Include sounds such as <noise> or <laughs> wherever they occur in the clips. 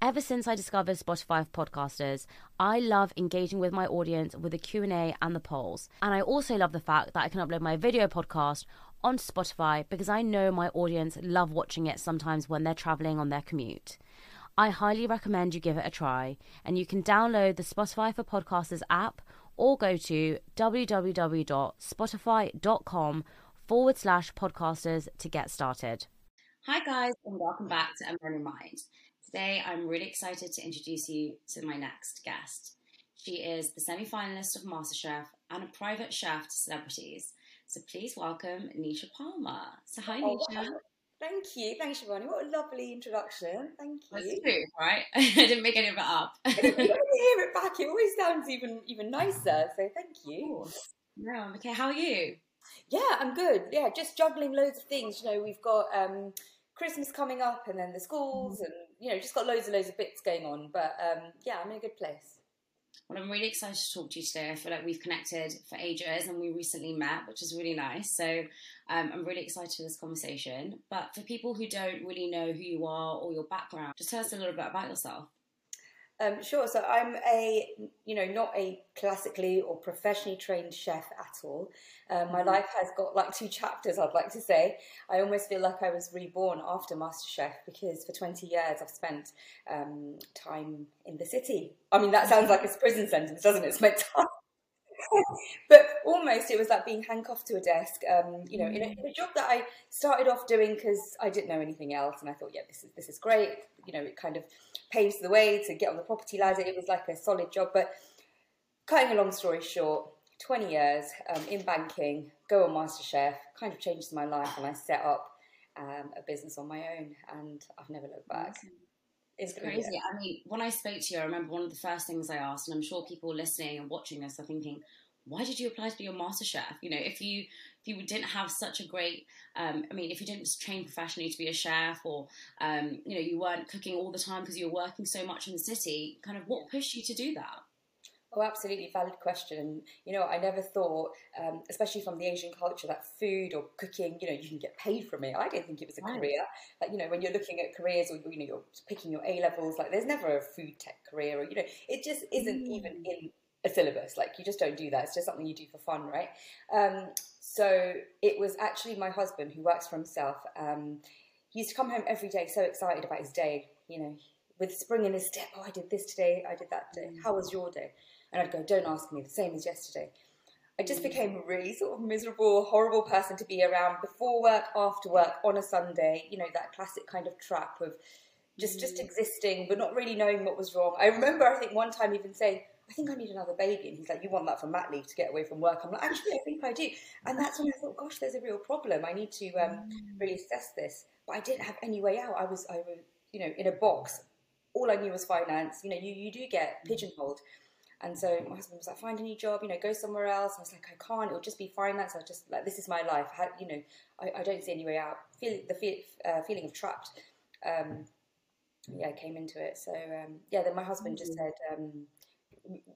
Ever since I discovered Spotify for Podcasters, I love engaging with my audience with the Q&A and the polls. And I also love the fact that I can upload my video podcast onto Spotify because I know my audience love watching it sometimes when they're traveling on their commute. I highly recommend you give it a try, and you can download the Spotify for Podcasters app or go to www.spotify.com forward slash podcasters to get started. Hi, guys, and welcome back to Unlearn Mind. Today, I'm really excited to introduce you to my next guest. She is the semi finalist of MasterChef and a private chef to celebrities. So please welcome Nisha Parmar. So, hi, oh, Nisha. Wow. Thank you. Thanks, Shivani. What a lovely introduction. Thank you. That's true, right? <laughs> I didn't make any of it up. <laughs> I hear it back. It always sounds even even nicer. So thank you. Yeah. Okay. How are you? Yeah, I'm good. Yeah, just juggling loads of things. You know, we've got um, Christmas coming up, and then the schools, mm-hmm. and you know, just got loads and loads of bits going on. But um, yeah, I'm in a good place. Well, I'm really excited to talk to you today. I feel like we've connected for ages and we recently met, which is really nice. So um, I'm really excited for this conversation. But for people who don't really know who you are or your background, just tell us a little bit about yourself. Um, sure. So I'm a, you know, not a classically or professionally trained chef at all. Um, my mm-hmm. life has got like two chapters. I'd like to say. I almost feel like I was reborn after MasterChef because for 20 years I've spent um, time in the city. I mean, that sounds like a prison sentence, doesn't it? It's spent time <laughs> but almost it was like being handcuffed to a desk. Um, you know, in a, in a, job that I started off doing because I didn't know anything else, and I thought, yeah, this is this is great. You know, it kind of paves the way to get on the property ladder. It was like a solid job. But cutting a long story short, 20 years um, in banking, go on MasterChef, kind of changed my life, and I set up um, a business on my own, and I've never looked back. It's crazy. I mean, when I spoke to you, I remember one of the first things I asked, and I'm sure people listening and watching this are thinking, why did you apply to be a master chef? You know, if you if you didn't have such a great, um, I mean, if you didn't train professionally to be a chef, or um, you know, you weren't cooking all the time because you were working so much in the city, kind of what pushed you to do that? Oh, absolutely valid question. You know, I never thought, um, especially from the Asian culture, that food or cooking, you know, you can get paid from it. I didn't think it was a right. career. Like, you know, when you're looking at careers or you know you're picking your A levels, like there's never a food tech career, or you know, it just isn't mm. even in a syllabus. Like you just don't do that. It's just something you do for fun, right? Um, so it was actually my husband who works for himself. Um, he used to come home every day so excited about his day. You know, with spring in his step. Oh, I did this today. I did that today. Mm. How was your day? And I'd go, don't ask me, the same as yesterday. I just became a really sort of miserable, horrible person to be around before work, after work, on a Sunday. You know, that classic kind of trap of just just mm. existing but not really knowing what was wrong. I remember I think one time even saying, I think I need another baby. And he's like, You want that for mat leave to get away from work? I'm like, Actually, I think I do. And that's when I thought, Gosh, there's a real problem. I need to um, mm. really assess this. But I didn't have any way out. I was, I was, you know, in a box. All I knew was finance. You know, you, you do get pigeonholed. And so my husband was like, find a new job, you know, go somewhere else. I was like, I can't. It'll just be finance. I just like this is my life. How, you know, I, I, don't see any way out. Feel the feel, uh, feeling of trapped. Um, yeah, I came into it. So um, yeah, then my husband just said, um,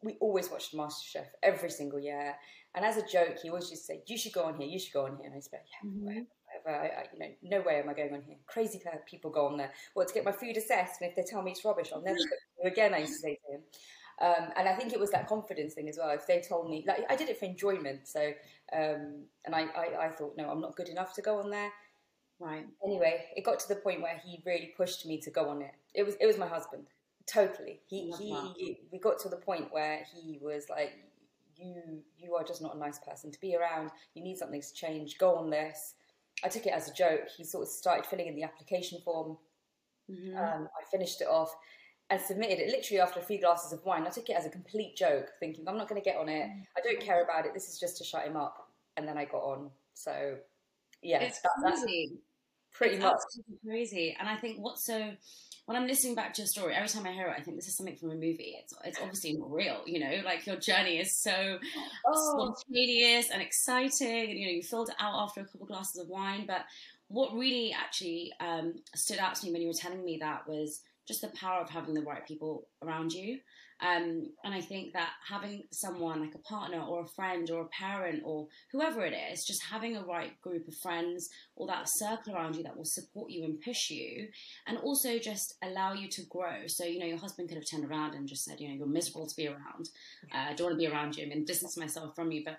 we always watched MasterChef every single year, and as a joke, he always just said, "You should go on here. You should go on here." And I said, "Yeah, mm-hmm. whatever." I, I, you know, no way am I going on here. Crazy people go on there. Well, to get my food assessed, and if they tell me it's rubbish, I'll never <laughs> you again. I used to say to him. Um, and I think it was that confidence thing as well. If they told me, like, I did it for enjoyment. So, um, and I, I, I, thought, no, I'm not good enough to go on there. Right. Anyway, it got to the point where he really pushed me to go on it. It was, it was my husband. Totally. He, he, we got to the point where he was like, you, you are just not a nice person to be around. You need something to change. Go on this. I took it as a joke. He sort of started filling in the application form. Mm-hmm. Um, I finished it off and submitted it literally after a few glasses of wine. I took it as a complete joke, thinking I'm not going to get on it. I don't care about it. This is just to shut him up. And then I got on. So yeah, it's that, crazy. Pretty it's much crazy. And I think what's so when I'm listening back to your story, every time I hear it, I think this is something from a movie. It's it's obviously not real, you know. Like your journey is so oh. spontaneous and exciting, and you know you filled it out after a couple glasses of wine. But what really actually um, stood out to me when you were telling me that was just the power of having the right people around you. Um, and I think that having someone like a partner or a friend or a parent or whoever it is, just having a right group of friends or that circle around you that will support you and push you and also just allow you to grow. So, you know, your husband could have turned around and just said, you know, you're miserable to be around. Uh, I don't want to be around you. I mean, distance myself from you. But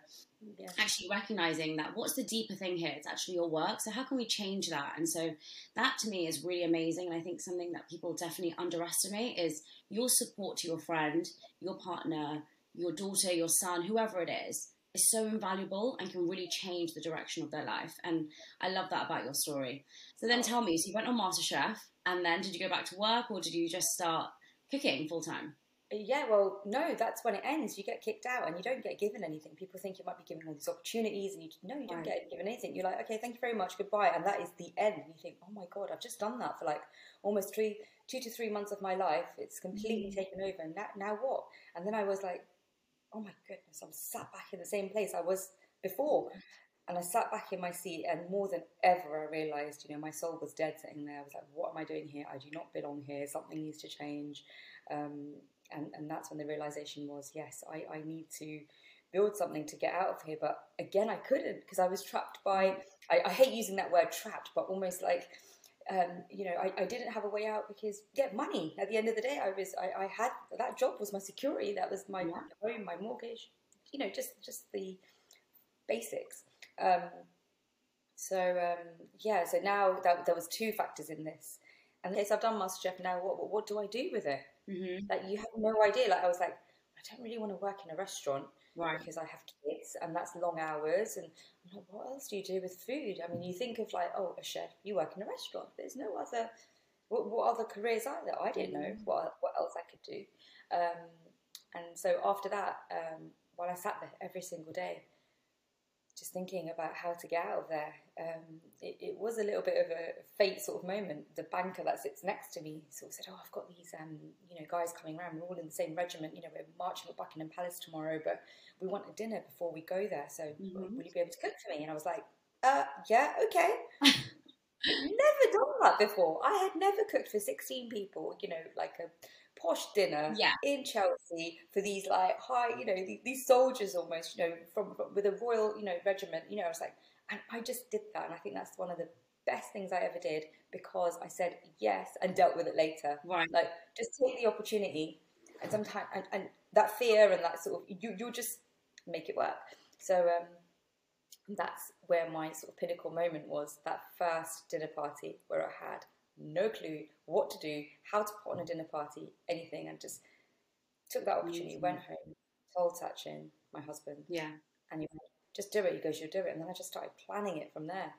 yeah. actually recognizing that what's the deeper thing here? It's actually your work. So how can we change that? And so that to me is really amazing. And I think something that people definitely underestimate is your support to your friend, your partner, your daughter, your son, whoever it is, is so invaluable and can really change the direction of their life. And I love that about your story. So then tell me, so you went on MasterChef and then did you go back to work or did you just start cooking full time? Yeah, well, no, that's when it ends. You get kicked out and you don't get given anything. People think you might be given all these opportunities, and you no, you don't right. get given anything. You're like, okay, thank you very much, goodbye, and that is the end. And you think, oh my god, I've just done that for like almost three, two to three months of my life. It's completely mm-hmm. taken over. And now, now what? And then I was like, oh my goodness, I'm sat back in the same place I was before. And I sat back in my seat, and more than ever, I realized, you know, my soul was dead sitting there. I was like, what am I doing here? I do not belong here. Something needs to change. Um, and, and that's when the realization was yes I, I need to build something to get out of here. But again I couldn't because I was trapped by I, I, hate using that word trapped but almost like um, you know I, I, didn't have a way out because get money. At the end of the day I was I, I had that job was my security. That was my yeah. home my mortgage you know just just the basics. Um, so um, yeah so now that there was two factors in this. And yes I've done MasterChef now. What, what do I do with it Mm-hmm. Like you have no idea. Like I was like, I don't really want to work in a restaurant right. because I have kids and that's long hours. And I'm like, what else do you do with food? I mean, you think of like, oh, a chef, you work in a restaurant. There's no other. What, what other careers are there? I didn't know mm-hmm. what what else I could do. Um, and so after that, um, while I sat there every single day, just thinking about how to get out of there. Um, it, it, was a little bit of a fate sort of moment. The banker that sits next to me sort of said, "Oh, I've got these, um, you know, guys coming around. We're all in the same regiment. You know, we're marching at Buckingham Palace tomorrow, but we want a dinner before we go there. So, mm-hmm. will you be able to cook for me?" And I was like, uh, "Yeah, okay." <laughs> never done that before. I had never cooked for sixteen people. You know, like a posh dinner yeah. in Chelsea for these like high, you know, these, these soldiers almost, you know, from, from, with a royal, you know, regiment. You know, I was like, and I just did that, and I think that's one of the best things I ever did because I said yes and dealt with it later. Right. Like just take the opportunity, and sometimes and, and that fear and that sort of you you'll just make it work. So um, that's where my sort of pinnacle moment was that first dinner party where I had no clue what to do, how to put on a dinner party, anything, and just took that opportunity, went home, told Sachin, my husband, yeah, and he went, just do it. He goes, you'll do it, and then I just started planning it from there,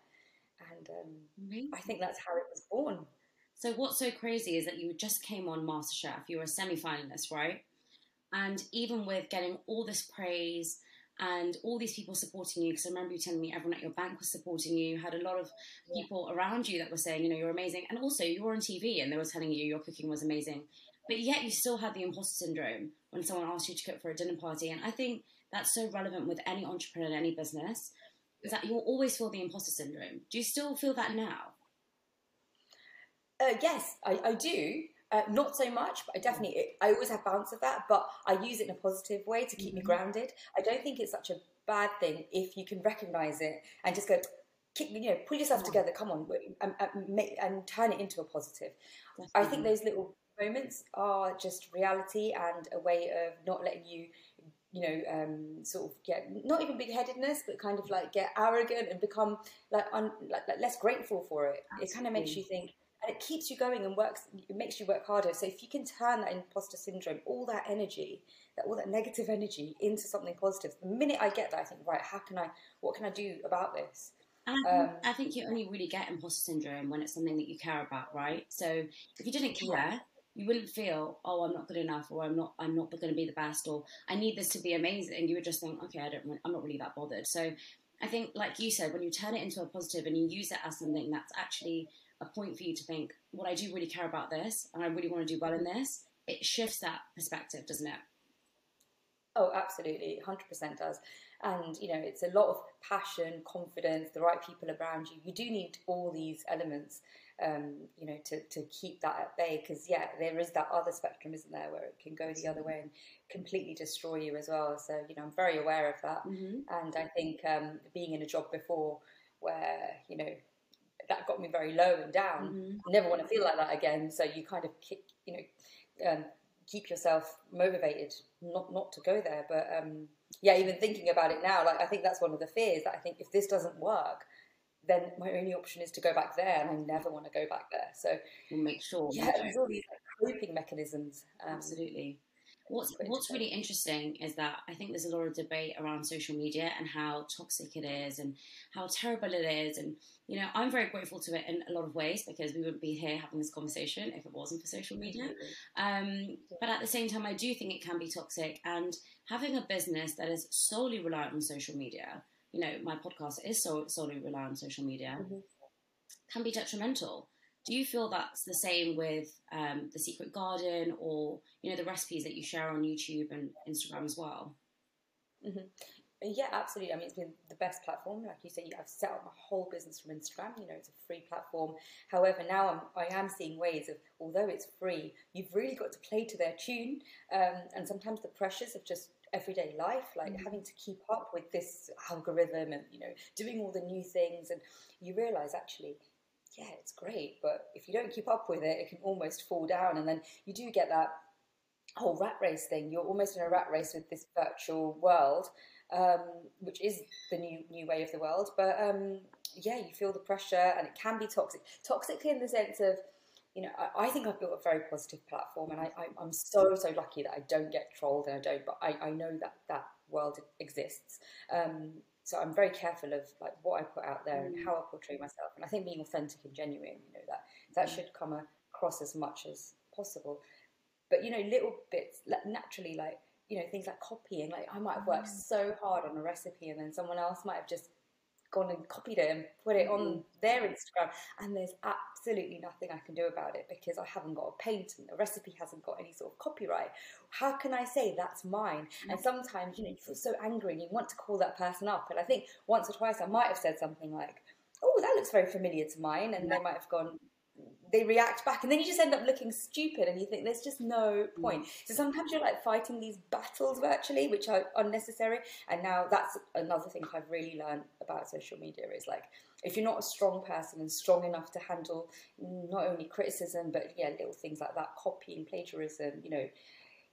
and um, I think that's how it was born. So what's so crazy is that you just came on MasterChef. You were a semi-finalist, right? And even with getting all this praise and all these people supporting you because I remember you telling me everyone at your bank was supporting you. You had a lot of people yeah. around you that were saying, you know, you're amazing, and also you were on TV and they were telling you your cooking was amazing. But yet you still had the imposter syndrome when someone asked you to cook for a dinner party, and I think that's so relevant with any entrepreneur in any business. Is that you'll always feel the imposter syndrome. Do you still feel that now? Uh, yes, I, I do. Uh, not so much, but I definitely, I always have balance of that, but I use it in a positive way to keep mm-hmm. me grounded. I don't think it's such a bad thing if you can recognize it and just go, kick, you know, pull yourself together, come on, and, and, and, turn it into a positive. Definitely. I think those little moments are just reality and a way of not letting you you know, um, sort of get not even big headedness, but kind of like get arrogant and become like, un, like, like less grateful for it. Absolutely. It kind of makes you think, and it keeps you going and works it makes you work harder so if you can turn that imposter syndrome all that energy that all that negative energy into something positive the minute i get that i think right how can i what can i do about this And I think, um, I think, you only really get imposter syndrome when it's something that you care about, right? So if you didn't care, you wouldn't feel, oh, I'm not good enough, or I'm not, I'm not going to be the best, or I need this to be amazing. You would just think, okay, I don't, I'm not really that bothered. So I think, like you said, when you turn it into a positive and you use it as something that's actually a point for you to think, well, I do really care about this, and I really want to do well in this. It shifts that perspective, doesn't it? Oh, absolutely, hundred percent does and you know it's a lot of passion confidence the right people around you you do need all these elements um, you know to, to keep that at bay because yeah there is that other spectrum isn't there where it can go the other way and completely destroy you as well. So you know i'm very aware of that. Mm-hmm. and i think um, being in a job before where you know that got me very low and down mm-hmm. never want to feel like that again. So you kind of keep, you know um, keep yourself motivated not not to go there. But um, yeah, even thinking about it now, like I think that's one of the fears that I think if this doesn't work, then my only option is to go back there, and I never want to go back there. So we'll make sure. Yeah, there's all these like, coping mechanisms. Um, Absolutely. What's What's really interesting is that I think there's a lot of debate around social media and how toxic it is and how terrible it is, and you know I'm very grateful to it in a lot of ways because we wouldn't be here having this conversation if it wasn't for social media. Um, but at the same time, I do think it can be toxic, and having a business that is solely reliant on social media, you know, my podcast is so, solely rely on social media, mm-hmm. can be detrimental. Do you feel that's the same with um, the Secret Garden or you know the recipes that you share on YouTube and Instagram as well? Mm-hmm. Yeah, absolutely. I mean, it's been the best platform. Like you say, I've set up my whole business from Instagram. You know, it's a free platform. However, now I'm, I am seeing ways of, although it's free, you've really got to play to their tune. Um, and sometimes the pressures of just everyday life, like mm-hmm. having to keep up with this algorithm and, you know, doing all the new things. And you realize actually, yeah, it's great. But if you don't keep up with it, it can almost fall down. And then you do get that whole rat race thing. You're almost in a rat race with this virtual world um, which is the new new way of the world. But um, yeah, you feel the pressure, and it can be toxic. Toxically, in the sense of, you know, I, I think I've built a very positive platform, and I, am so so lucky that I don't get trolled, and I don't. But I, I know that that world exists. Um, so I'm very careful of like what I put out there mm. and how I portray myself, and I think being authentic and genuine, you know, that that mm. should come across as much as possible. But you know, little bits naturally, like you know things like copying like i might have worked mm. so hard on a recipe and then someone else might have just gone and copied it and put it on mm. their instagram and there's absolutely nothing i can do about it because i haven't got a patent the recipe hasn't got any sort of copyright how can i say that's mine and mm. sometimes you know you feel so angry and you want to call that person up and i think once or twice i might have said something like oh that looks very familiar to mine and they might have gone they react back and then you just end up looking stupid and you think there's just no mm. point. So sometimes you're like fighting these battles virtually which are unnecessary and now that's another thing i've really learned about social media is like if you're not a strong person and strong enough to handle not only criticism but yeah little things like that copying plagiarism you know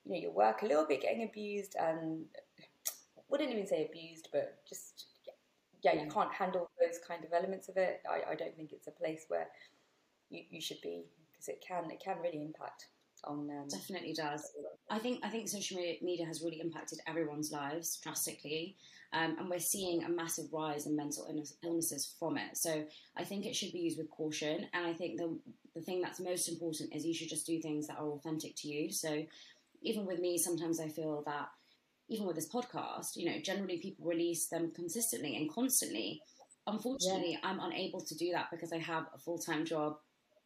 you know your work a little bit getting abused and wouldn't even say abused but just yeah you can't handle those kind of elements of it. I, I don't think it's a place where you, you should be because it can it can really impact on um, definitely does. i think i think social media has really impacted everyone's lives drastically um, and we're seeing a massive rise in mental illnesses from it. So i think it should be used with caution and i think the the thing that's most important is you should just do things that are authentic to you. So even with me sometimes i feel that even with this podcast you know generally people release them consistently and constantly. Unfortunately yeah. i'm unable to do that because i have a full-time job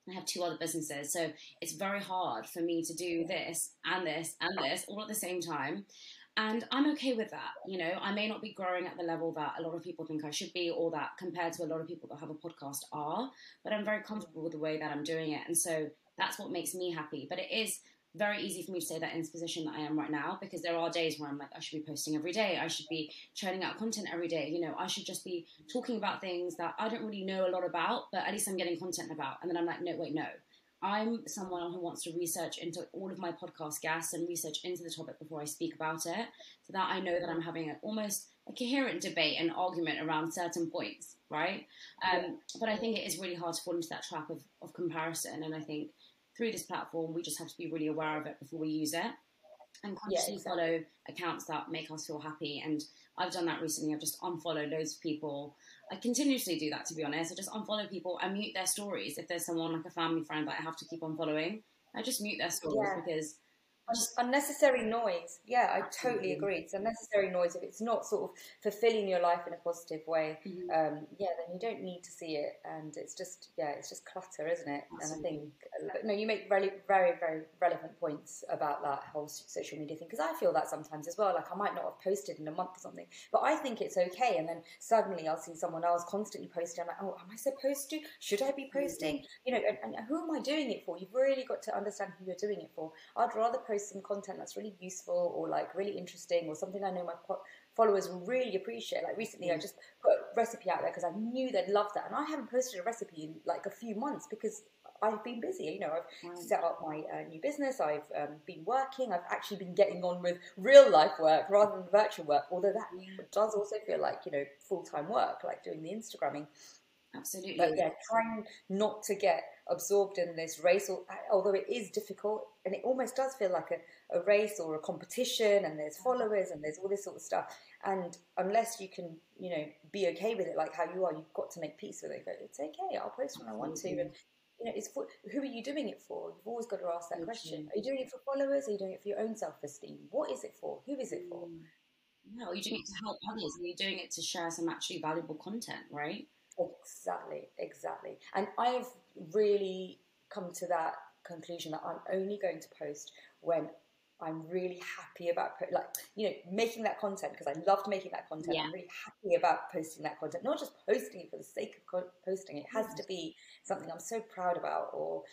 I have two other businesses, so it's very hard for me to do this and this and this all at the same time. And I'm okay with that. You know, I may not be growing at the level that a lot of people think I should be, or that compared to a lot of people that have a podcast are, but I'm very comfortable with the way that I'm doing it. And so that's what makes me happy. But it is very easy for me to say that in this position that I am right now because there are days where I'm like, I should be posting every day. I should be churning out content every day. You know, I should just be talking about things that I don't really know a lot about, but at least I'm getting content about. And then I'm like, no, wait, no. I'm someone who wants to research into all of my podcast guests and research into the topic before I speak about it so that I know that I'm having a, almost a coherent debate and argument around certain points, right? Um, but I think it is really hard to fall into that trap of, of comparison. And I think through this platform, we just have to be really aware of it before we use it. and consciously yeah, exactly. follow accounts that make us feel happy. And I've done that recently. I've just unfollowed loads of people. I continuously do that, to be honest. I just unfollow people and mute their stories. If there's someone like a family friend that I have to keep on following, I just mute their stories yeah. because unnecessary noise. Yeah, I totally agree. It's unnecessary noise if it's not sort of fulfilling your life in a positive way. Mm-hmm. Um, yeah, then you don't need to see it, and it's just yeah, it's just clutter, isn't it? Absolutely. And I think no, you make very very very relevant points about that whole social media thing because I feel that sometimes as well. Like I might not have posted in a month or something, but I think it's okay, and then suddenly I'll see someone else constantly posting. I'm like, oh, am I supposed to? Should I be posting? Mm-hmm. You know, and, and who am I doing it for? You've really got to understand who you're doing it for. I'd rather post post some content that's really useful or like really interesting or something I know my followers will really appreciate. Like recently, I mm. just put a recipe out there because I knew they'd love that, and I haven't posted a recipe in like a few months because I've been busy. You know, I've right. set up my uh, new business. I've um, been working. I've actually been getting on with real life work rather than virtual work. Although that yeah. does also feel like you know full time work, like doing the Instagramming. Absolutely. But yeah, trying not to get absorbed in this race, although it is difficult and it almost does feel like a, a race or a competition and there's mm-hmm. followers and there's all this sort of stuff. And unless you can, you know, be okay with it like how you are, you've got to make peace with it. Go, it's okay, I'll post when I want to. And, you know, it's for, who are you doing it for? You've always got to ask that question. Are you doing it for followers? Are you doing it for your own self esteem? What is it for? Who is it for? Mm. No, are you doing it to help others? Are you're doing it to share some actually valuable content, right? Exactly, exactly. And I've really come to that conclusion that I'm only going to post when I'm really happy about like you know making that content because I loved making that content. Yeah. I'm really happy about posting that content, not just posting it for the sake of posting. It has to be something I'm so proud about, or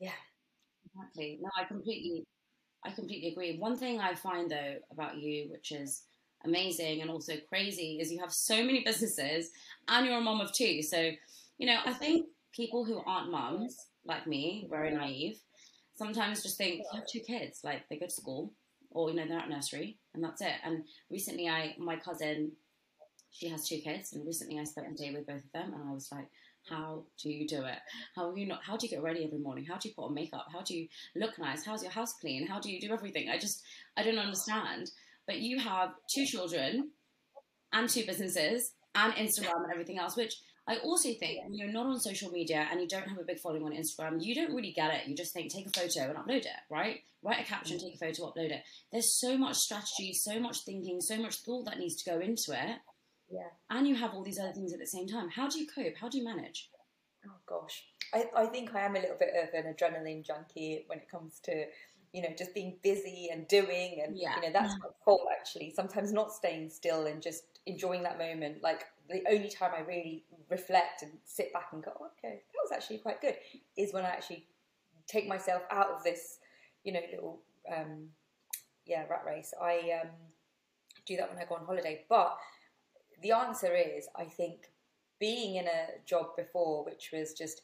yeah. Exactly. No, I completely, I completely agree. One thing I find though about you, which is amazing and also crazy is you have so many businesses and you're a mom of two. So, you know, I think people who aren't moms, like me, very naive, sometimes just think you have two kids, like they go to school or, you know, they're at nursery and that's it. And recently I, my cousin, she has two kids and recently I spent a day with both of them and I was like, how do you do it? How you not? How do you get ready every morning? How do you put on makeup? How do you look nice? How's your house clean? How do you do everything? I just I don't understand but you have two children and two businesses and Instagram and everything else, which I also think when you're not on social media and you don't have a big following on Instagram, you don't really get it. You just think, take a photo and upload it, right? Write a caption, take a photo, upload it. There's so much strategy, so much thinking, so much thought that needs to go into it. Yeah. And you have all these other things at the same time. How do you cope? How do you manage? Oh gosh. I, I think I am a little bit of an adrenaline junkie when it comes to you know, just being busy and doing, and yeah. you know, that's my fault actually. Sometimes not staying still and just enjoying that moment. Like the only time I really reflect and sit back and go, oh, okay, that was actually quite good, is when I actually take myself out of this, you know, little um, yeah rat race. I um, do that when I go on holiday, but the answer is, I think, being in a job before, which was just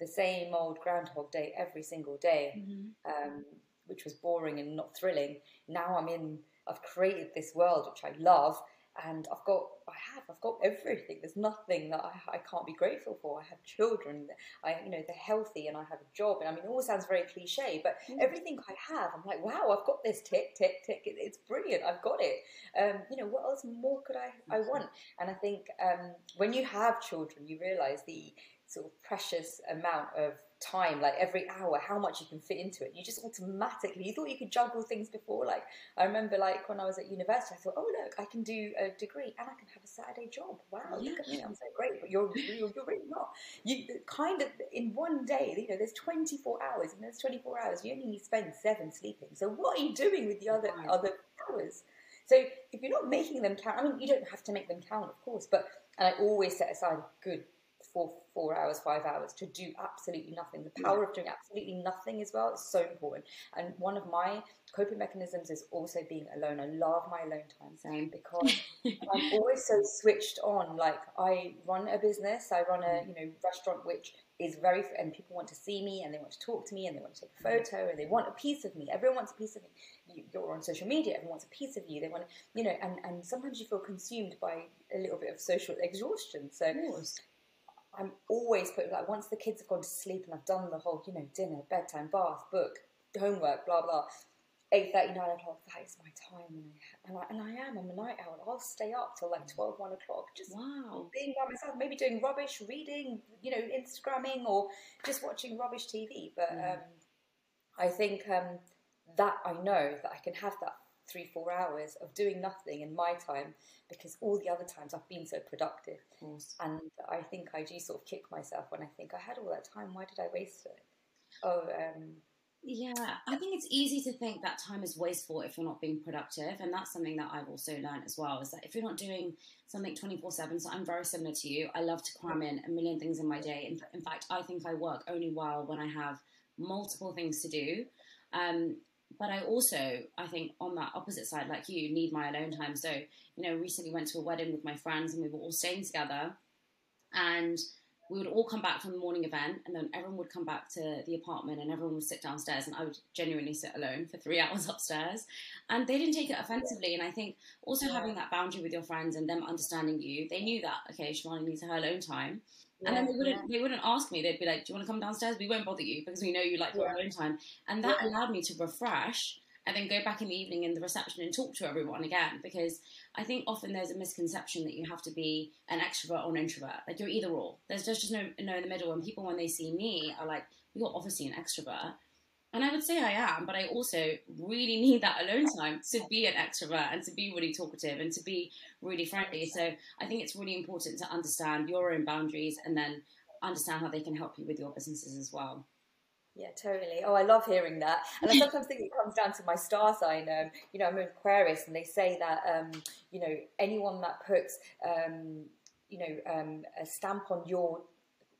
the same old Groundhog Day every single day. Mm-hmm. Um, which was boring and not thrilling. Now I'm in, I've created this world which I love, and I've got, I have, I've got everything. There's nothing that I, I can't be grateful for. I have children, I, you know, they're healthy, and I have a job. And I mean, it all sounds very cliche, but mm. everything I have, I'm like, wow, I've got this tick, tick, tick. It, it's brilliant. I've got it. Um, you know, what else more could I, I want? And I think um, when you have children, you realise the sort of precious amount of time, like every hour, how much you can fit into it. You just automatically, you thought you could juggle things before. Like, I remember, like, when I was at university, I thought, oh, look, I can do a degree and I can have a Saturday job. Wow, look at me, I'm so great. But you're, you're, you're really not. You kind of, in one day, you know, there's 24 hours, and there's 24 hours, you only spend seven sleeping. So, what are you doing with the other, other hours? So, if you're not making them count, I mean, you don't have to make them count, of course, but, and I always set aside a good four four hours, five hours to do absolutely nothing. The power yeah. of doing absolutely nothing as well is so important. And one of my coping mechanisms is also being alone. I love my alone time, Same. because <laughs> I'm always so switched on. Like I run a business, I run a mm. you know restaurant which is very and people want to see me and they want to talk to me and they want to take a mm. photo and they want a piece of me. Everyone wants a piece of me. You, are on social media. Everyone wants a piece of you. They want to, you know, and and sometimes you feel consumed by a little bit of social exhaustion. So I'm always putting like once the kids have gone to sleep and I've done the whole, you know, dinner, bedtime, bath, book, homework, blah blah. eight thirty, nine o'clock, that is my time. And I, and I, and I am, I'm a night owl. I'll stay up till like 12, 1 o'clock, just Wow. being by myself, maybe doing rubbish, reading, you know, Instagramming or just watching rubbish TV. But Mm. um, I think um, that I know that I can have that three, four hours of doing nothing in my time because all the other times I've been so productive. Of. And I think I do sort of kick myself when I think I had all that time. Why did I waste it? Oh, um, Yeah, I think it's easy to think that time is wasteful if you're not being productive, and that's something that I've also learned as well. Is that if you're not doing something twenty four seven, so I'm very similar to you. I love to cram in a million things in my day. In, in fact, I think I work only well when I have multiple things to do. Um, but I also, I think, on that opposite side, like you, need my alone time. So, you know, recently went to a wedding with my friends, and we were all staying together, and we would all come back from the morning event and then everyone would come back to the apartment and everyone would sit downstairs and I would genuinely sit alone for three <laughs> hours upstairs. And they didn't take it offensively. And I think also having that boundary with your friends and them understanding you, they knew that, okay, Shivani needs her alone time. And then they wouldn't they wouldn't ask me. They'd be like, Do you want to come downstairs? We won't bother you because we know you like your Yeah. alone time. And that Yeah. allowed me to refresh and then go back in the evening in the reception and talk to everyone again because I think often there's a misconception that you have to be an extrovert or an introvert. Like you're either or. There's there's just no no in the middle. And people when they see me are like, you're obviously an extrovert. And I would say I am, but I also really need that alone time to be an extrovert and to be really talkative and to be really friendly. So I think it's really important to understand your own boundaries and then understand how they can help you with your businesses as well. Yeah, totally. Oh, I love hearing that. And I <laughs> sometimes think it comes down to my star sign. Um, you know, I'm an Aquarius, and they say that um, you know anyone that puts um, you know um, a stamp on your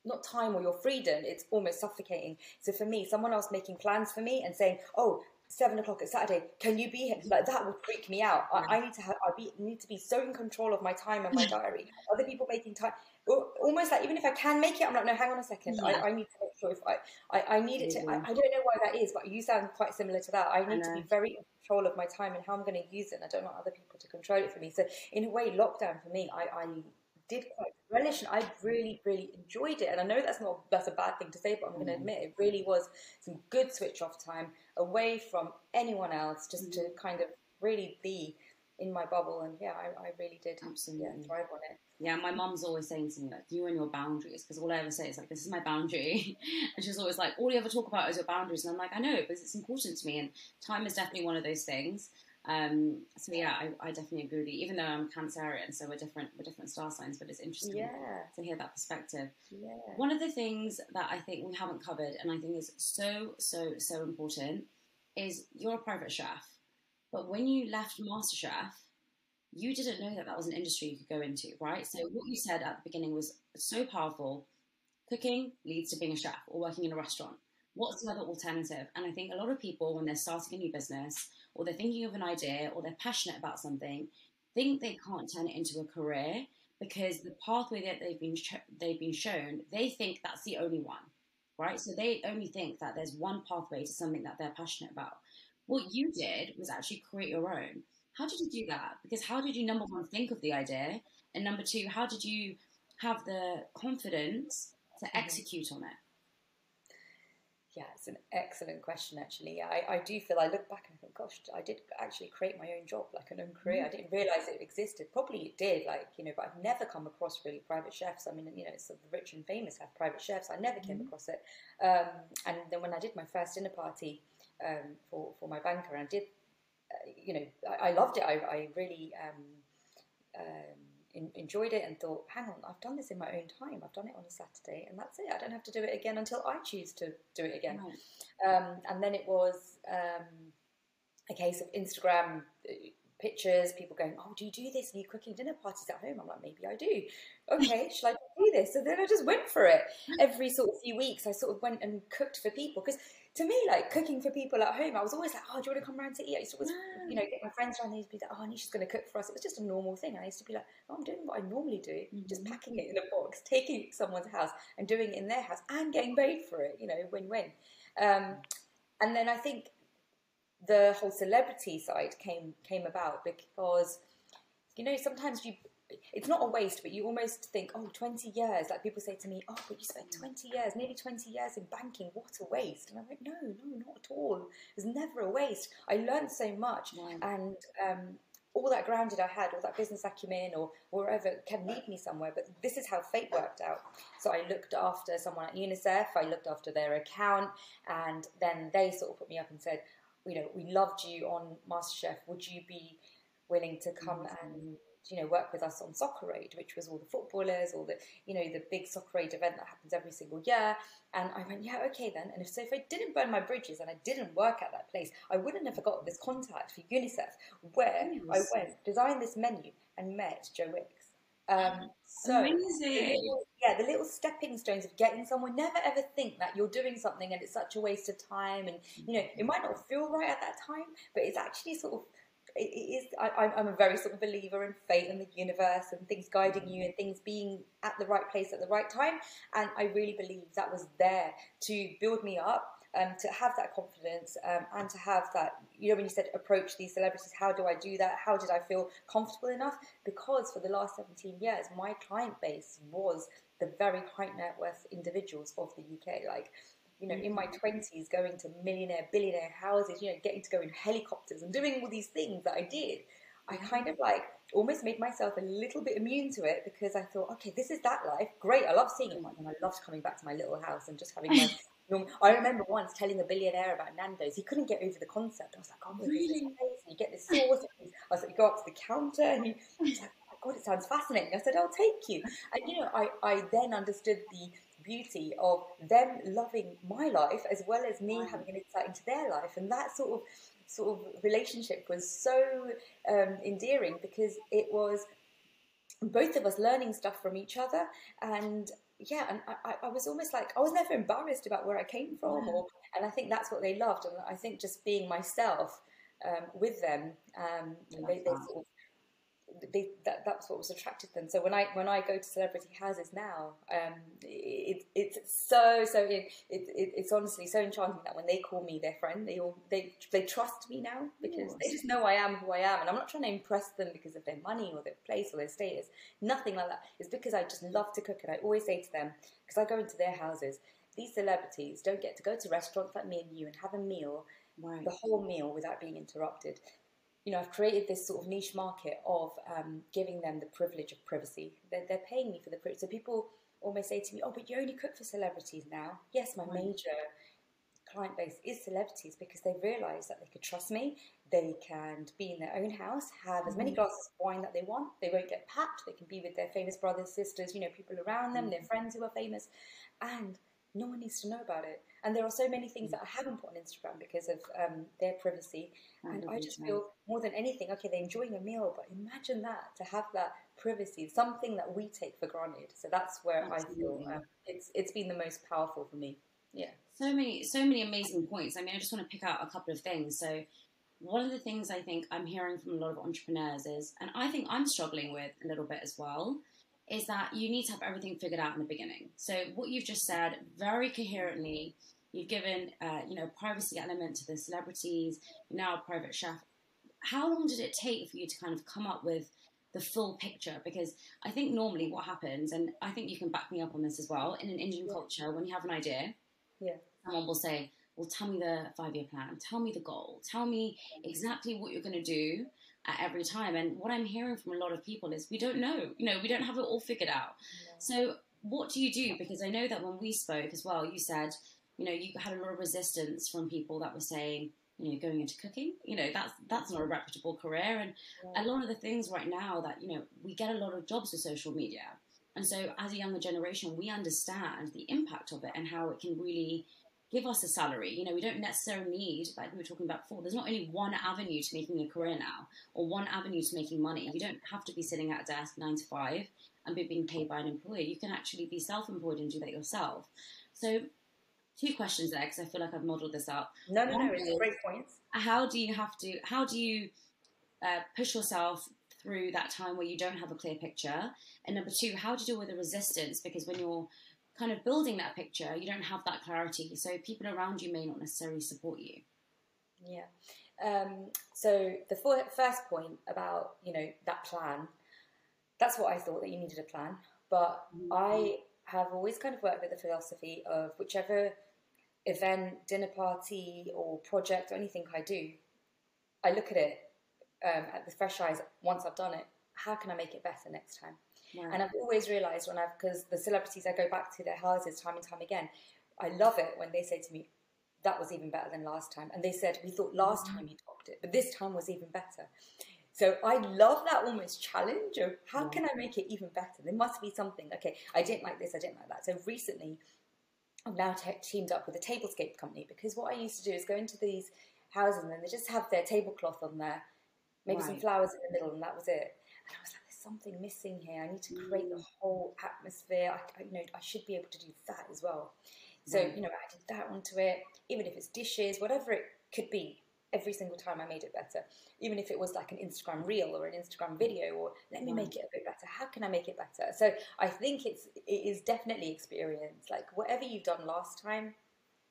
not time or your freedom, it's almost suffocating. So for me, someone else making plans for me and saying, "Oh, seven o'clock at Saturday, can you be here?" Like that would freak me out. I, I need to have, I be, need to be so in control of my time and my <laughs> diary. Other people making time, almost like even if I can make it, I'm like, no, hang on a second. Yeah. I, I need to make sure if I, I, I need it to. I, I don't know why that is, but you sound quite similar to that. I need to be very in control of my time and how I'm going to use it. And I don't want other people to control it for me. So in a way, lockdown for me, I, I did quite relish and I really, really enjoyed it. And I know that's not that's a bad thing to say, but I'm going to mm. admit it really was some good switch off time away from anyone else, just to mm. kind of really be in my bubble. And yeah, I, I really did Absolutely. yeah, thrive on it. Yeah, my mum's always saying to me like, "You and your boundaries," because all I ever say is like, "This is my boundary," <laughs> and she's always like, "All you ever talk about is your boundaries," and I'm like, "I know, because it's important to me, and time is definitely one of those things." Um, so yeah, I, I definitely agree with you. Even though I'm Cancerian, so we're different, we're different star signs, but it's interesting Yeah, to hear that perspective. yeah. One of the things that I think we haven't covered, and I think is so, so, so important, is you're a private chef. But when you left MasterChef, you didn't know that that was an industry you could go into, right? So what you said at the beginning was so powerful. Cooking leads to being a chef or working in a restaurant. What's the other alternative? And I think a lot of people, when they're starting a new business or they're thinking of an idea or they're passionate about something, think they can't turn it into a career because the pathway that they've been sh- they've been shown, they think that's the only one, right? So they only think that there's one pathway to something that they're passionate about. What you did was actually create your own. How did you do that? Because how did you number one think of the idea, and number two, how did you have the confidence to mm-hmm. execute on it? Yeah, it's an excellent question, actually. I, I do feel, I look back and I think, gosh, I did actually create my own job, like an own career. I didn't realize it existed. Probably it did, like, you know, but I've never come across really private chefs. I mean, you know, it's the rich and famous have private chefs. I never came across it. Um, and then when I did my first dinner party um, for, for my banker, and I did, uh, you know, I, I loved it. I, I really um, en- enjoyed it and thought, hang on, I've done this in my own time. I've done it on a Saturday, and that's it. I don't have to do it again until I choose to do it again. Right. Um, and then it was um, a case of Instagram uh, pictures, people going, "Oh, do you do this? Are you cooking dinner parties at home?" I'm like, "Maybe I do." Okay, <laughs> shall I do this? So then I just went for it. Every sort of few weeks, I sort of went and cooked for people because to me, like cooking for people at home, I was always like, "Oh, do you want to come around to eat?" I used to always, you know, get my friends around. They used to be like, "Oh, Nisha's going to cook for us." It was just a normal thing. I used to be like, "Oh, I'm doing what I normally do, just Mhm. packing it in a box, taking it to someone's house, and doing it in their house, and getting paid for it. You know, win-win." Um, and then I think the whole celebrity side came came about because you know sometimes you it's not a waste, but you almost think, oh, 20 years. Like people say to me, oh, but you spent 20 years, nearly 20 years in banking. What a waste. And I'm like, no, no, not at all. There's never a waste. I learned so much. And um, all that grounded I had, all that business acumen or wherever can lead me somewhere. But this is how fate worked out. So I looked after someone at UNICEF, I looked after their account, and then they sort of put me up and said, you know, we loved you on MasterChef. Would you be willing to come mm-hmm. and you know work with us on Soccer Aid, which was all the footballers, all the you know the big Soccer Aid event that happens every single year. And I went, yeah, okay then. And if so, if I didn't burn my bridges and I didn't work at that place, I wouldn't have got this contact for UNICEF, where yes. I went, designed this menu, and met Joe Wicks. Um, so amazing. yeah, the little stepping stones of getting someone. Never ever think that you're doing something and it's such a waste of time, and you know it might not feel right at that time, but it's actually sort of it is I, am a very sort of believer in fate and the universe and things guiding you and things being at the right place at the right time. And i really believe that was there to build me up um, to have that confidence um, and to have that you know when you said approach these celebrities how do i do that? How did i feel comfortable enough? Because for the last 17 years my client base was the very high net worth individuals of the uk like you know, in my 20s, mm. going to millionaire, billionaire houses, you know, getting to go in helicopters and doing all these things that I did, I mm. kind of like almost made myself a little bit immune to it because I thought, okay, this is that life. Great. I love seeing it. And I loved coming back to my little house and just having my. <laughs> I remember once telling a billionaire about Nando's. He couldn't get over the concept. I was like, oh, really? And you get this sauce. I was like, you go up to the counter and he, he's like, oh God, it sounds fascinating. I said, I'll take you. And, you know, I, I then understood the beauty of them loving my life as well as me having an insight into their life, and that sort of sort of relationship was so um, endearing because it was both of us learning stuff from each other and yeah and I, I was almost like i was never embarrassed about where i came from or and i think that's what they loved. And i think just being myself um, with them um, they, they, sort of they, that, that's what was attracted them. So when I when I go to celebrity houses now, um, it, it's so so it, it, it's honestly so enchanting that when they call me their friend, they all they they trust me now because they just know I am who I am, and I'm not trying to impress them because of their money or their place or their status. Nothing like that. It's because I just love to cook, and I always say to them because I go into their houses. These celebrities don't get to go to restaurants like me and you and have a meal, right. the whole meal without being interrupted you know, I've created this sort of niche market of um, giving them the privilege of privacy. They're, they're paying me for the privilege. So people almost say to me, "Oh, but you only cook for celebrities now." Yes, my major client base is celebrities because they realise that they could trust me. They can be in their own house, have as many mm. glasses of wine that they want. They won't get packed. They can be with their famous brothers, sisters, you know, people around them, their mm. friends who are famous, and no one needs to know about it. And there are so many things that I haven't put on Instagram because of um, their privacy. And I just feel more than anything, okay, they're enjoying a meal, but imagine that to have that privacy, something that we take for granted. So that's where Absolutely. I feel uh, it's it's been the most powerful for me. Yeah. So many, so many amazing points. I mean, I just want to pick out a couple of things. So one of the things I think I'm hearing from a lot of entrepreneurs is, and I think I'm struggling with a little bit as well, is that you need to have everything figured out in the beginning. So what you've just said very coherently, you've given uh, you know privacy element to the celebrities. You're now a private chef. How long did it take for you to kind of come up with the full picture? Because I think normally what happens, and I think you can back me up on this as well, in an Indian culture, when you have an idea, yeah, someone will say, "Well, tell me the five-year plan. Tell me the goal. Tell me exactly what you're going to do." At every time. And what I'm hearing from a lot of people is we don't know, you know, we don't have it all figured out. Yeah. So what do you do? Because I know that when we spoke as well, you said, you know, you had a lot of resistance from people that were saying, you know, going into cooking, you know, that's that's not a reputable career. And yeah. a lot of the things right now that, you know, we get a lot of jobs with social media. And so as a younger generation, we understand the impact of it and how it can really give us a salary. You know, we don't necessarily need, like we were talking about before, there's not only one avenue to making a career now or one avenue to making money. You don't have to be sitting at a desk nine to five and be being paid by an employer. You can actually be self employed and do that yourself. So, two questions there because I feel like I've modeled this up. No, no, one no, it's great points. How do you have to, how do you uh, push yourself through that time where you don't have a clear picture? And number two, how do you deal with the resistance? Because when you're kind of building that picture, you don't have that clarity. So people around you may not necessarily support you. Yeah. Um, so the first point about you know that plan, that's what I thought that you needed a plan. But mm-hmm. I have always kind of worked with the philosophy of whichever event, dinner party, or project or anything I do, I look at it um, at the fresh eyes once I've done it. How can I make it better next time? And I've always realised when I've because the celebrities I go back to their houses time and time again, I love it when they say to me, "That was even better than last time," and they said, "We thought last mm-hmm. time you topped it, but this time was even better." So I love that almost challenge of how can I make it even better? There must be something. Okay, I didn't like this, I didn't like that. So recently, I've now teamed up with a tablescape company because what I used to do is go into these houses and they just have their tablecloth on there, maybe right. some flowers in the middle, and that was it. And I was like, something missing here. I need to create the mm. whole atmosphere. I, you know, I should be able to do that as well. So, you know, I did that onto it, even if it's dishes, whatever it could be every single time I made it better. Even if it was like an Instagram reel or an Instagram video, or let me make it a bit better. How can I make it better? So I think it's it is definitely experience. Like whatever you've done last time,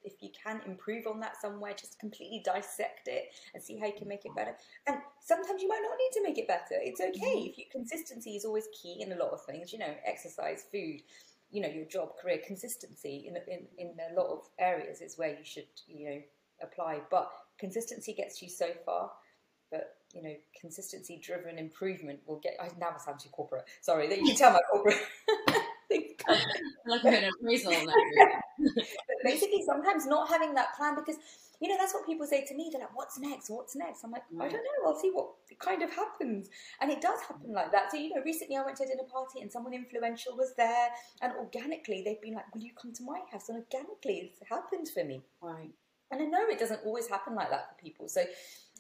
if you can improve on that somewhere, just completely dissect it and see how you can make it better. And sometimes you might not need to make it better. It's okay. Mm-hmm. If you consistency is always key in a lot of things, you know, exercise, food, you know, your job, career, consistency in in, in a lot of areas is where you should, you know, apply. But consistency gets you so far, but you know, consistency driven improvement will get. I now sound too corporate. Sorry, that you can tell my corporate. <laughs> like an appraisal but basically, sometimes not having that plan because you know that's what people say to me. They're like, "What's next? What's next?" I'm like, "I don't know. I'll see what kind of happens." And it does happen like that. So you know, recently I went to a dinner party and someone influential was there, and organically they've been like, "Will you come to my house?" And organically, it's happened for me. Right. And I know it doesn't always happen like that for people. So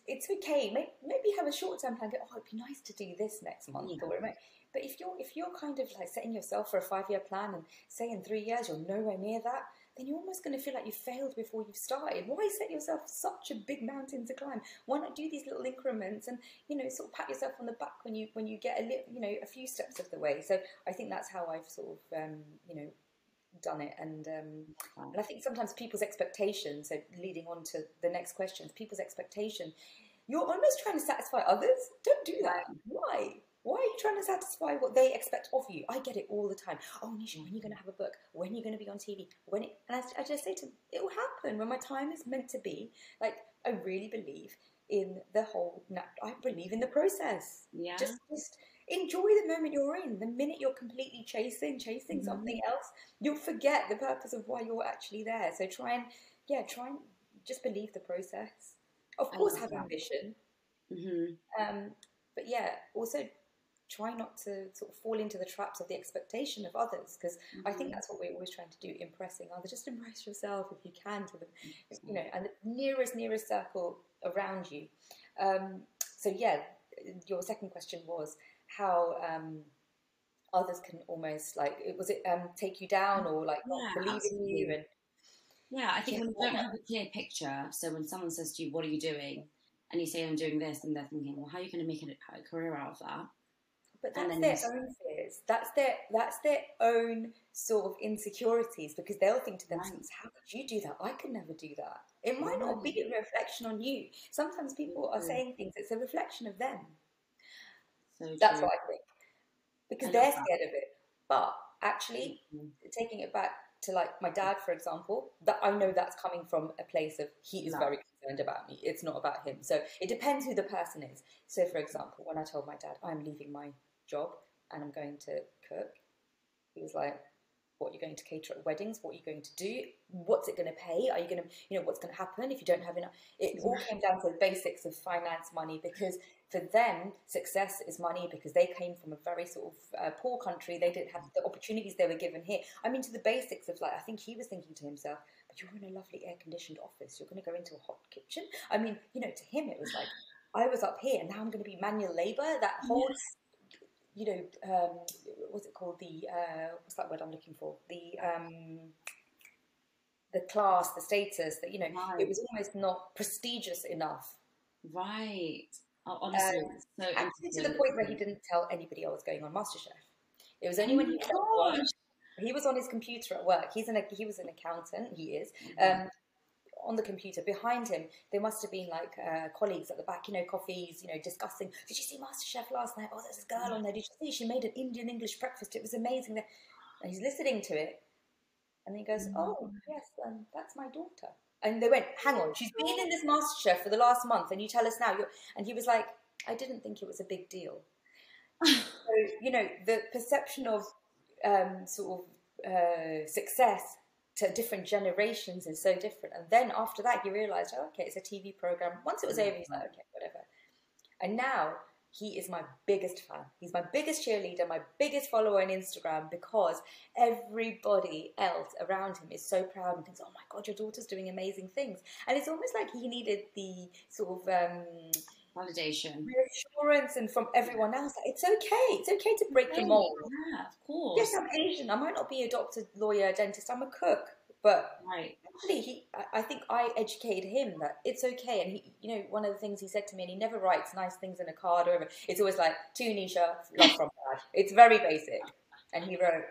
it's okay. Maybe have a short term plan. Go, oh, it'd be nice to do this next month yeah. or whatever. But if you're if you're kind of like setting yourself for a five year plan and say in three years you're nowhere near that, then you're almost going to feel like you failed before you've started. Why set yourself such a big mountain to climb? Why not do these little increments and you know sort of pat yourself on the back when you when you get a little you know a few steps of the way? So I think that's how I've sort of um, you know done it and um, and I think sometimes people's expectations so leading on to the next questions people's expectation you're almost trying to satisfy others don't do that why why are you trying to satisfy what they expect of you? I get it all the time. Oh, Nisha, when are you going to have a book? When are you going to be on TV? When it, and I, I just say to them, it will happen when my time is meant to be. Like I really believe in the whole. I believe in the process. Yeah. Just, just enjoy the moment you're in. The minute you're completely chasing, chasing mm-hmm. something else, you'll forget the purpose of why you're actually there. So try and, yeah, try and just believe the process. Of course, have that. ambition. Mm-hmm. Um, but yeah, also try not to sort of fall into the traps of the expectation of others because mm-hmm. I think mm-hmm. that's what we're always trying to do impressing others just embrace yourself if you can to the you know and the nearest nearest circle around you um, so yeah your second question was how um, others can almost like it was it um, take you down or like not yeah, believe in you and yeah I think yeah. when you don't have a clear picture so when someone says to you what are you doing and you say I'm doing this and they're thinking well how are you going to make a, a career out of that but that's their own fears. That's their that's their own sort of insecurities because they'll think to themselves, right. "How could you do that? I could never do that." It might right. not be a reflection on you. Sometimes people are saying things; it's a reflection of them. So that's what I think because I they're scared of it. But actually, mm-hmm. taking it back to like my dad, for example, that I know that's coming from a place of he is no. very concerned about me. It's not about him. So it depends who the person is. So, for example, when I told my dad I'm leaving my job and I'm going to cook. He was like, what you're going to cater at weddings, what you're going to do, what's it going to pay, are you going to, you know, what's going to happen if you don't have enough. It all <laughs> came down to the basics of finance money because for them, success is money because they came from a very sort of uh, poor country. They didn't have the opportunities they were given here. I mean, to the basics of like, I think he was thinking to himself, but you're in a lovely air conditioned office. You're going to go into a hot kitchen. I mean, you know, to him, it was like, I was up here and now I'm going to be manual labor. That whole yes you know, um, what's it called? The uh, what's that word I'm looking for? The um, the class, the status. That you know, right. it was almost not prestigious enough. Right. Oh, honestly, um, so actually to the point where he didn't tell anybody I was going on MasterChef. It was only oh when he was he was on his computer at work. He's an he was an accountant. He is. Mm-hmm. Um, on the computer. Behind him, there must have been like uh, colleagues at the back, you know, coffees, you know, discussing. Did you see MasterChef last night? Oh, there's this girl on there. Did you see? She made an Indian English breakfast. It was amazing. And he's listening to it, and he goes, "Oh, yes, um, that's my daughter." And they went, "Hang on, she's been in this master chef for the last month, and you tell us now." You're... And he was like, "I didn't think it was a big deal." <laughs> so you know, the perception of um, sort of uh, success to different generations is so different. And then after that, he realized, oh, okay, it's a TV program. Once it was over, he's like, okay, whatever. And now he is my biggest fan. He's my biggest cheerleader, my biggest follower on Instagram because everybody else around him is so proud and thinks, oh my God, your daughter's doing amazing things. And it's almost like he needed the sort of um, validation, reassurance, and from everyone else. It's okay. It's okay to break the mold. Yeah, of course. Yes, I'm Asian. I might not be a doctor, lawyer, dentist. I'm a cook. But right. actually, he, I think I educated him that it's okay. And he, you know, one of the things he said to me, and he never writes nice things in a card or whatever. It's always like, to Nisha, love from dad. It's very basic. And he wrote,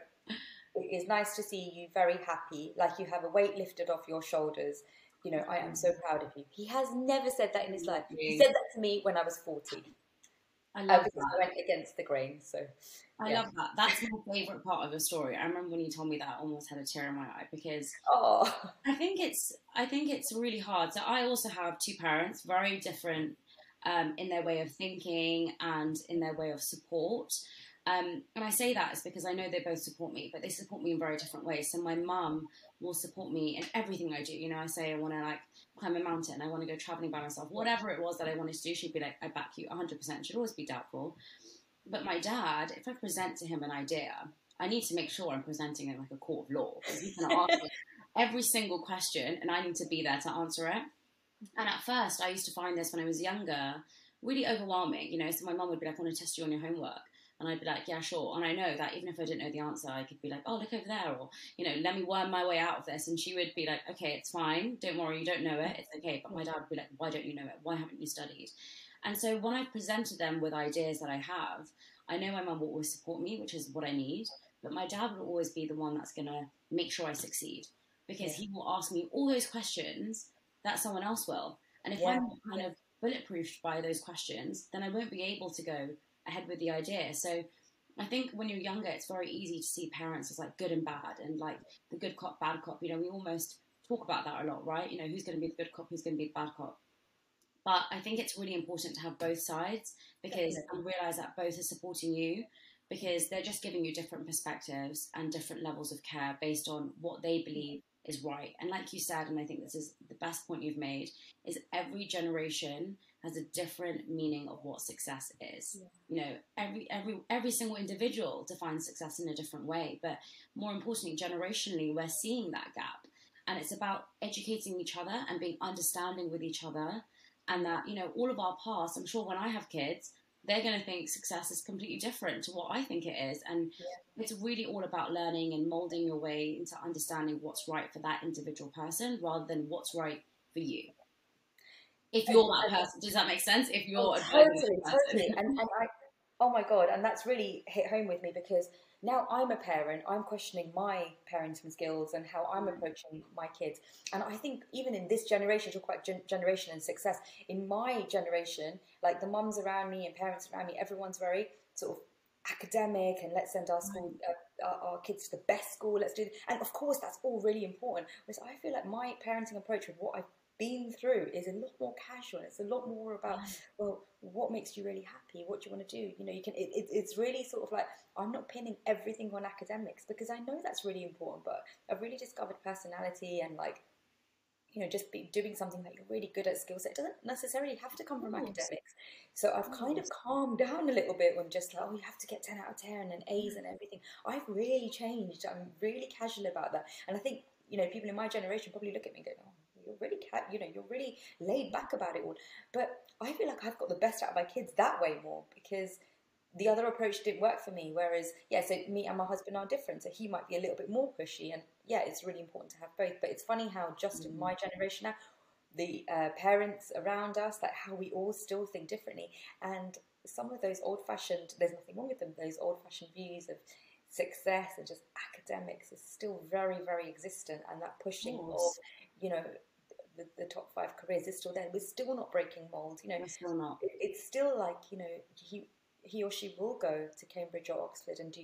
it is nice to see you very happy, like you have a weight lifted off your shoulders you know, I am so mm. proud of you. He has never said that in his life. He said that to me when I was 40. I love uh, because that. I went against the grain. So I yeah. love that. That's my favourite part of your story. I remember when you told me that I almost had a tear in my eye because oh. I think it's I think it's really hard. So I also have two parents, very different um, in their way of thinking and in their way of support. Um, and I say that is because I know they both support me, but they support me in very different ways. So my mum will support me in everything I do. You know, I say I want to like climb a mountain, I want to go traveling by myself, whatever it was that I wanted to do, she'd be like, I back you 100%. She'd always be doubtful. But my dad, if I present to him an idea, I need to make sure I'm presenting it like a court of law because he's going to ask me <laughs> every single question and I need to be there to answer it. And at first, I used to find this when I was younger really overwhelming. You know, so my mum would be like, I want to test you on your homework. And I'd be like, yeah, sure. And I know that even if I didn't know the answer, I could be like, oh, look over there, or, you know, let me worm my way out of this. And she would be like, okay, it's fine. Don't worry, you don't know it. It's okay. But my dad would be like, why don't you know it? Why haven't you studied? And so when I presented them with ideas that I have, I know my mum will always support me, which is what I need. But my dad will always be the one that's going to make sure I succeed because yeah. he will ask me all those questions that someone else will. And if yeah. I'm kind of bulletproofed by those questions, then I won't be able to go, ahead with the idea. So I think when you're younger, it's very easy to see parents as like good and bad and like the good cop, bad cop. You know, we almost talk about that a lot, right? You know, who's going to be the good cop, who's going to be the bad cop. But I think it's really important to have both sides because I realize that both are supporting you because they're just giving you different perspectives and different levels of care based on what they believe is right. And like you said, and I think this is the best point you've made, is every generation has a different meaning of what success is. Yeah. You know, every every every single individual defines success in a different way, but more importantly, generationally, we're seeing that gap, and it's about educating each other and being understanding with each other, and that you know all of our past. I'm sure when I have kids, they're going to think success is completely different to what I think it is, and yeah. it's really all about learning and molding your way into understanding what's right for that individual person rather than what's right for you if you're that person. Does that make sense? If you're oh, totally, totally, and, and I, oh my god, and that's really hit home with me because now I'm a parent. I'm questioning my parenting skills and how I'm approaching my kids. And I think even in this generation, talk about gen- generation and success. In my generation, like the mums around me and parents around me, everyone's very sort of academic and let's send our school uh, our, our, kids to the best school let's do and of course that's all really important whereas i feel like my parenting approach with what i've been through is a lot more casual. It's a lot more about, well, what makes you really happy? What do you want to do? You know, you can. It, it, it's really sort of like I'm not pinning everything on academics because I know that's really important. But I've really discovered personality and like, you know, just be doing something that you're really good at skill set. It doesn't necessarily have to come from academics. So I've kind of calmed down a little bit when just like, oh, you have to get 10 out of 10 and A's and everything. I've really changed. I'm really casual about that. And I think, you know, people in my generation probably look at me and go, oh, you're really, you know, you're really laid back about it all. But I feel like I've got the best out of my kids that way more because the other approach didn't work for me. Whereas, yeah, so me and my husband are different. So he might be a little bit more pushy, and yeah, it's really important to have both. But it's funny how just mm-hmm. in my mm. generation now, the uh, parents around us, like how we all still think differently, and some of those old-fashioned. There's nothing wrong with them. Those old-fashioned views of success and just academics is still very, very existent, and that pushing of, of you know the, the, top five careers is still there. We're still not breaking mold. You know, we're still not. It, it's still like you know he he or she will go to Cambridge or Oxford and do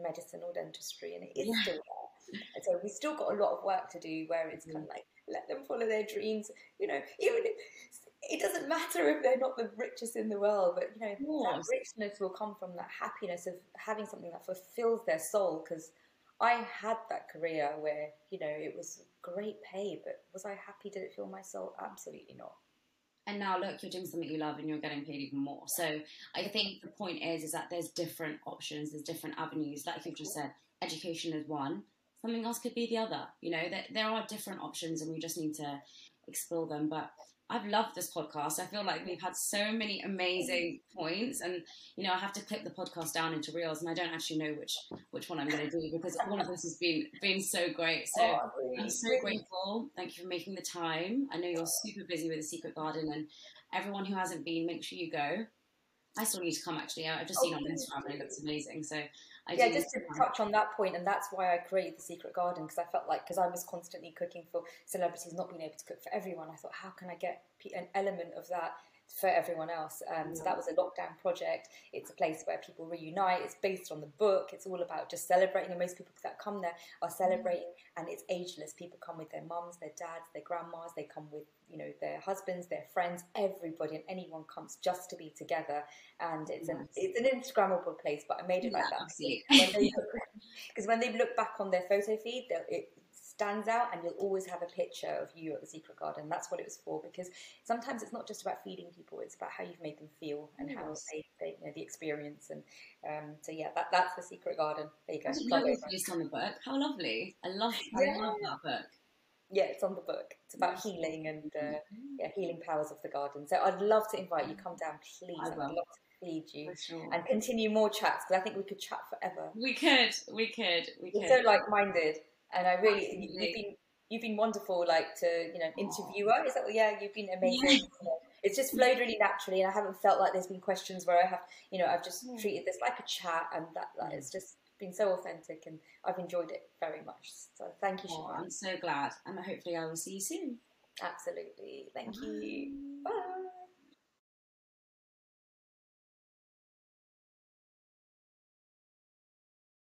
medicine or dentistry, and it is yeah. still there. And so we've still got a lot of work to do. Where it's kind of mm. like let them follow their dreams. You know, even if, it doesn't matter if they're not the richest in the world, but you know that richness will come from that happiness of having something that fulfills their soul. Because I had that career where you know it was great pay, but was I happy? Did it fill my soul? Absolutely not. And now look, you're doing something you love and you're getting paid even more. So I think the point is is that there's different options, there's different avenues. Like you've just said, education is one. Something else could be the other. You know, there, there are different options and we just need to explore them. But I've loved this podcast. I feel like we've had so many amazing points, and you know, I have to clip the podcast down into reels, and I don't actually know which which one I'm going to do because all of this has been been so great. So oh, I'm so grateful. Thank you for making the time. I know you're super busy with the Secret Garden, and everyone who hasn't been, make sure you go. I still need to come actually. I've just seen on Instagram and it looks amazing. So I yeah, just to touch on that point, and that's why I created the Secret Garden because I felt like because I was constantly cooking for celebrities, not being able to cook for everyone. I thought, how can I get an element of that for everyone else. Um, so that was a lockdown project. It's a place where people reunite. It's based on the book. It's all about just celebrating. And most people that come there are celebrating, and it's ageless. People come with their mums, their dads, their grandmas. They come with you know their husbands, their friends, everybody, and anyone comes just to be together. And it's an it's an Instagrammable place, but I made it like that because when, <laughs> when, they look back on their photo feed, it, stands out and you'll always have a picture of you at the secret garden that's what it was for because sometimes it's not just about feeding people it's about how you've made them feel and yes. how they, they you know the experience and um, so yeah that, that's the secret garden there you go based on the book how lovely i love yeah. i love that book yeah, it's on the book. It's about healing and uh, yeah, healing powers of the garden. So I'd love to invite you. Come down, please. I'd love to feed you sure. and continue more chats because I think we could chat forever. We could, we could, we could. We're so like-minded and I really Absolutely. you've been you've been wonderful, like to you know interviewer. Is that yeah? You've been amazing. Yeah. It's just flowed really naturally, and I haven't felt like there's been questions where I have you know I've just hmm. treated this like a chat, and that hmm. it's just been so authentic, and I've enjoyed it very much. So thank you, oh, I'm so glad, and hopefully I will see you soon. Absolutely, thank Bye. you. Bye.